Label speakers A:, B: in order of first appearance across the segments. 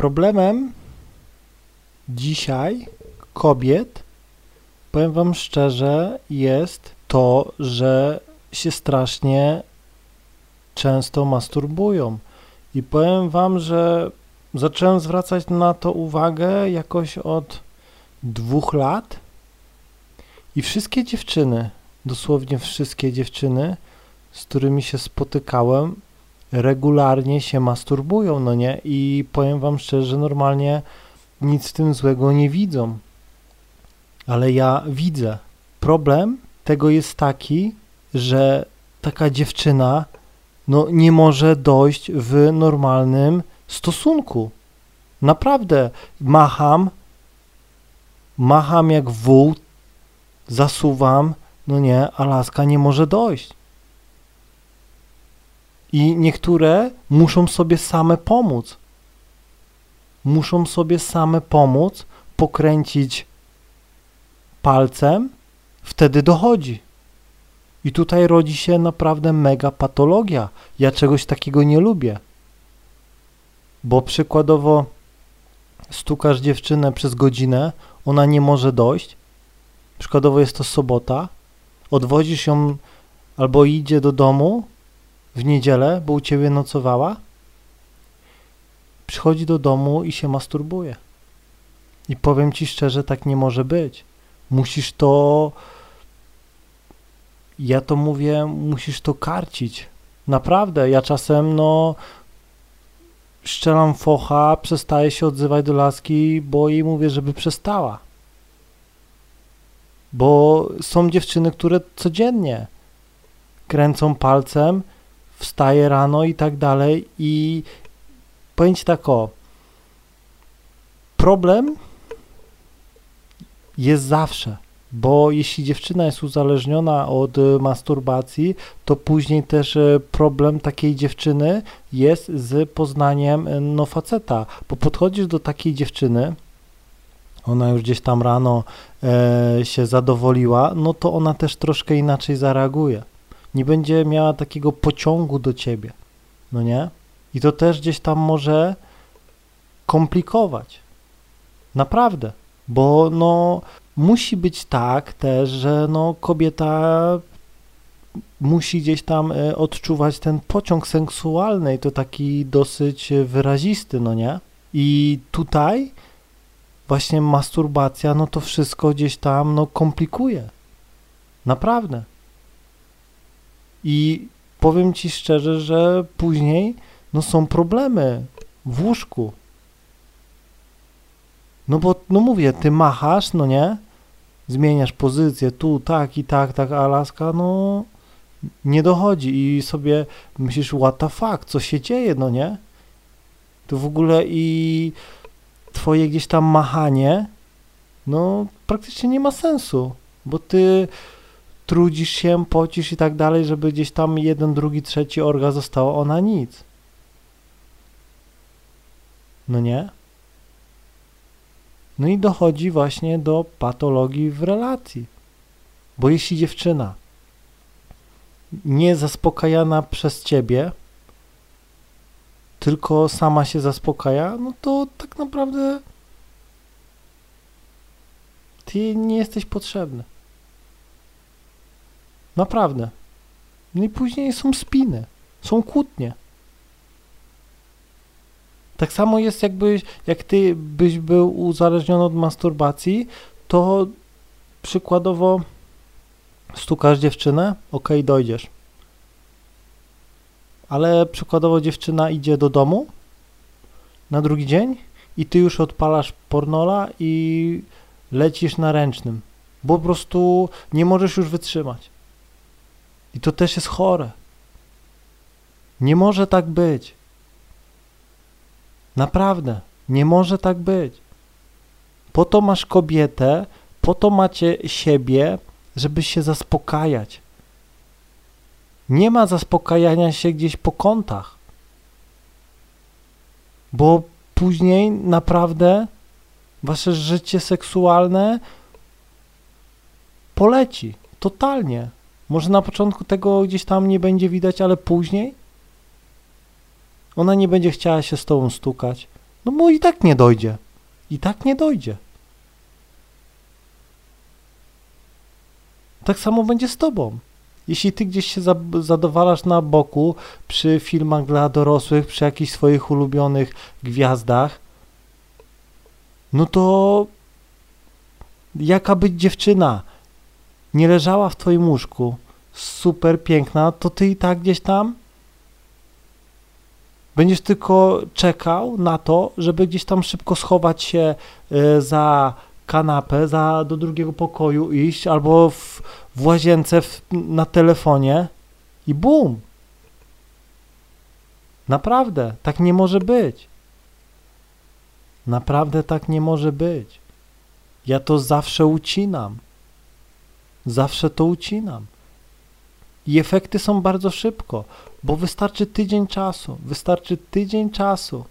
A: Problemem dzisiaj kobiet, powiem Wam szczerze, jest to, że się strasznie często masturbują. I powiem Wam, że zacząłem zwracać na to uwagę jakoś od dwóch lat. I wszystkie dziewczyny, dosłownie wszystkie dziewczyny, z którymi się spotykałem, regularnie się masturbują, no nie? I powiem Wam szczerze, że normalnie nic w tym złego nie widzą. Ale ja widzę. Problem tego jest taki, że taka dziewczyna no, nie może dojść w normalnym stosunku. Naprawdę macham, macham jak wół, zasuwam, no nie, a laska nie może dojść. I niektóre muszą sobie same pomóc. Muszą sobie same pomóc, pokręcić palcem, wtedy dochodzi. I tutaj rodzi się naprawdę mega patologia. Ja czegoś takiego nie lubię. Bo przykładowo stukasz dziewczynę przez godzinę, ona nie może dojść. Przykładowo jest to sobota, odwozisz ją albo idzie do domu w niedzielę, bo u ciebie nocowała. Przychodzi do domu i się masturbuje. I powiem ci szczerze, tak nie może być. Musisz to ja to mówię, musisz to karcić. Naprawdę, ja czasem, no, szczelam focha, przestaję się odzywać do laski, bo jej mówię, żeby przestała. Bo są dziewczyny, które codziennie kręcą palcem, wstaje rano i tak dalej i powiem ci tak o, problem jest zawsze bo jeśli dziewczyna jest uzależniona od e, masturbacji, to później też e, problem takiej dziewczyny jest z poznaniem e, no faceta, bo podchodzisz do takiej dziewczyny, ona już gdzieś tam rano e, się zadowoliła, no to ona też troszkę inaczej zareaguje. Nie będzie miała takiego pociągu do ciebie, no nie? I to też gdzieś tam może komplikować. Naprawdę, bo no musi być tak też, że no kobieta musi gdzieś tam e, odczuwać ten pociąg seksualny i to taki dosyć wyrazisty, no nie? I tutaj właśnie masturbacja, no to wszystko gdzieś tam no komplikuje. Naprawdę. I powiem ci szczerze, że później no są problemy w łóżku. No bo, no mówię, ty machasz, no nie? zmieniasz pozycję tu, tak i tak, tak, Alaska, no nie dochodzi i sobie myślisz, what the fuck, co się dzieje, no nie? To w ogóle i twoje gdzieś tam machanie, no praktycznie nie ma sensu, bo ty trudzisz się, pocisz i tak dalej, żeby gdzieś tam jeden, drugi, trzeci orga zostało, ona nic. No nie? No i dochodzi właśnie do patologii w relacji. Bo jeśli dziewczyna nie zaspokajana przez ciebie, tylko sama się zaspokaja, no to tak naprawdę ty nie jesteś potrzebny. Naprawdę. No i później są spiny, są kłótnie. Tak samo jest jakbyś, jak ty byś był uzależniony od masturbacji, to przykładowo stukasz dziewczynę, ok, dojdziesz. Ale przykładowo dziewczyna idzie do domu na drugi dzień i ty już odpalasz pornola i lecisz na ręcznym, bo po prostu nie możesz już wytrzymać. I to też jest chore. Nie może tak być. Naprawdę, nie może tak być. Po to masz kobietę, po to macie siebie, żeby się zaspokajać. Nie ma zaspokajania się gdzieś po kątach, bo później naprawdę wasze życie seksualne poleci totalnie. Może na początku tego gdzieś tam nie będzie widać, ale później ona nie będzie chciała się z tobą stukać, No bo i tak nie dojdzie. I tak nie dojdzie. Tak samo będzie z tobą. Jeśli ty gdzieś się zadowalasz na boku przy filmach dla dorosłych, przy jakichś swoich ulubionych gwiazdach, no to jaka być dziewczyna nie leżała w twoim łóżku, super piękna, to ty i tak gdzieś tam będziesz tylko czekał na to, żeby gdzieś tam szybko schować się e, za kanapę, za do drugiego pokoju iść, albo w, w łazience w, na telefonie i bum. Naprawdę, tak nie może być. Naprawdę tak nie może być. Ja to zawsze ucinam. Zawsze to ucinam. I efekty są bardzo szybko, bo wystarczy tydzień czasu. Wystarczy tydzień czasu,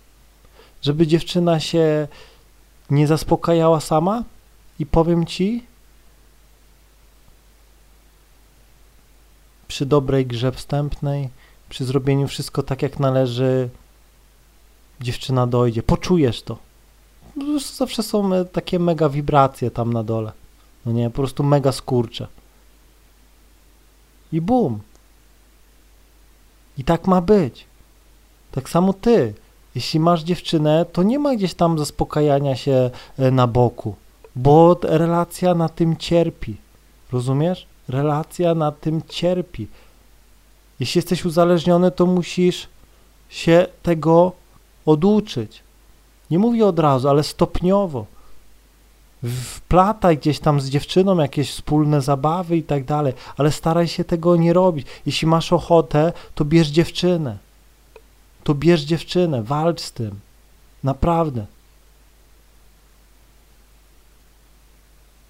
A: żeby dziewczyna się nie zaspokajała sama i powiem ci, przy dobrej grze wstępnej, przy zrobieniu wszystko tak jak należy, dziewczyna dojdzie. Poczujesz to. Zawsze są takie mega wibracje tam na dole. No nie, po prostu mega skurcze. I bum. I tak ma być. Tak samo ty. Jeśli masz dziewczynę, to nie ma gdzieś tam zaspokajania się e, na boku, bo relacja na tym cierpi. Rozumiesz? Relacja na tym cierpi. Jeśli jesteś uzależniony, to musisz się tego oduczyć. Nie mówię od razu, ale stopniowo. Wplataj gdzieś tam z dziewczyną jakieś wspólne zabawy i tak dalej, ale staraj się tego nie robić. Jeśli masz ochotę, to bierz dziewczynę. To bierz dziewczynę, walcz z tym. Naprawdę.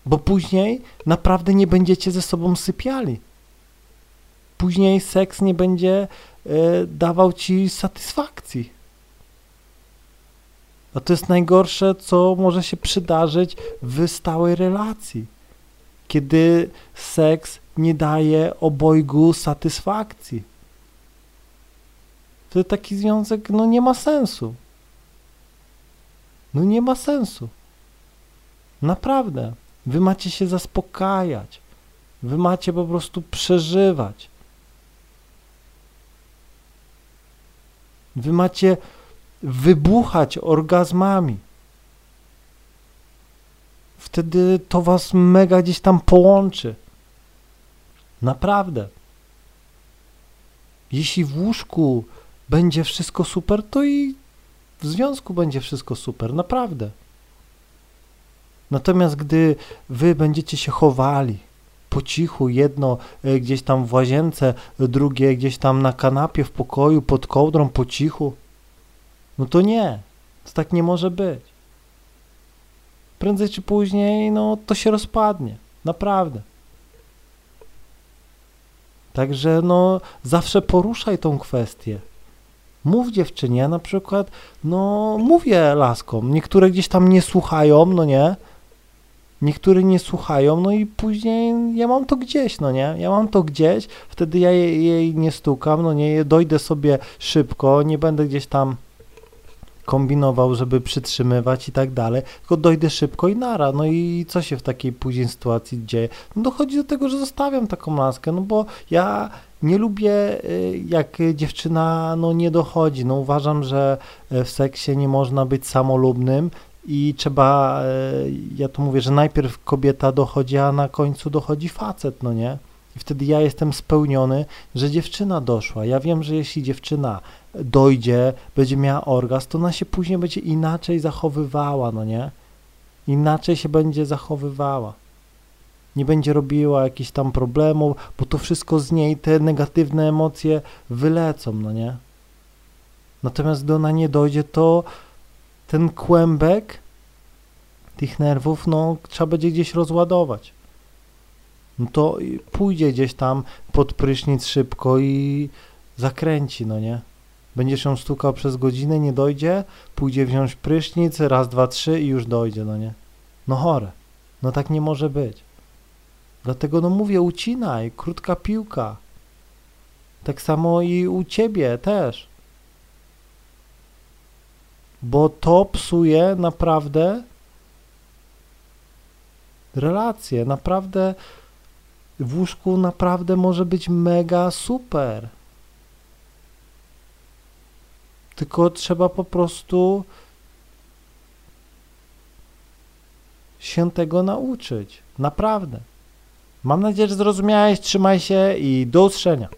A: Bo później naprawdę nie będziecie ze sobą sypiali. Później seks nie będzie y, dawał ci satysfakcji. A to jest najgorsze, co może się przydarzyć w stałej relacji. Kiedy seks nie daje obojgu satysfakcji. To taki związek, no nie ma sensu. No nie ma sensu. Naprawdę. Wy macie się zaspokajać. Wy macie po prostu przeżywać. Wy macie wybuchać orgazmami. Wtedy to was mega gdzieś tam połączy. Naprawdę. Jeśli w łóżku będzie wszystko super, to i w związku będzie wszystko super, naprawdę. Natomiast gdy wy będziecie się chowali po cichu, jedno e, gdzieś tam w łazience, drugie gdzieś tam na kanapie w pokoju, pod kołdrą po cichu, no to nie, to tak nie może być. Prędzej czy później, no to się rozpadnie, naprawdę. Także no zawsze poruszaj tą kwestię. Mów dziewczynie, na przykład, no mówię laskom, niektóre gdzieś tam nie słuchają, no nie, niektóre nie słuchają, no i później ja mam to gdzieś, no nie, ja mam to gdzieś, wtedy ja jej, jej nie stukam, no nie, dojdę sobie szybko, nie będę gdzieś tam kombinował, żeby przytrzymywać i tak dalej, tylko dojdę szybko i nara. No i co się w takiej później sytuacji dzieje? No dochodzi do tego, że zostawiam taką laskę, no bo ja nie lubię, y, jak dziewczyna no, nie dochodzi. No uważam, że e, w seksie nie można być samolubnym i trzeba, e, ja to mówię, że najpierw kobieta dochodzi, a na końcu dochodzi facet, no nie? I wtedy ja jestem spełniony, że dziewczyna doszła. Ja wiem, że jeśli dziewczyna dojdzie, będzie miała orgazm, to ona się później będzie inaczej zachowywała, no nie? Inaczej się będzie zachowywała. Nie będzie robiła jakichś tam problemów, bo to wszystko z niej, te negatywne emocje wylecą, no nie? Natomiast gdy ona nie dojdzie, to ten kłębek tych nerwów, no, trzeba będzie gdzieś rozładować. No to pójdzie gdzieś tam pod prysznic szybko i zakręci, no nie? Będziesz ją stukał przez godzinę, nie dojdzie, pójdzie wziąć prysznic, raz, dwa, trzy i już dojdzie, no nie? No chore. No tak nie może być. Dlatego no mówię, ucinaj, krótka piłka. Tak samo i u ciebie też. bo to psuje naprawdę relacje. Naprawdę w łóżku naprawdę może być mega super. Tylko trzeba po prostu się tego nauczyć. Naprawdę. Mam nadzieję, że zrozumiałeś. Trzymaj się i do usłyszenia.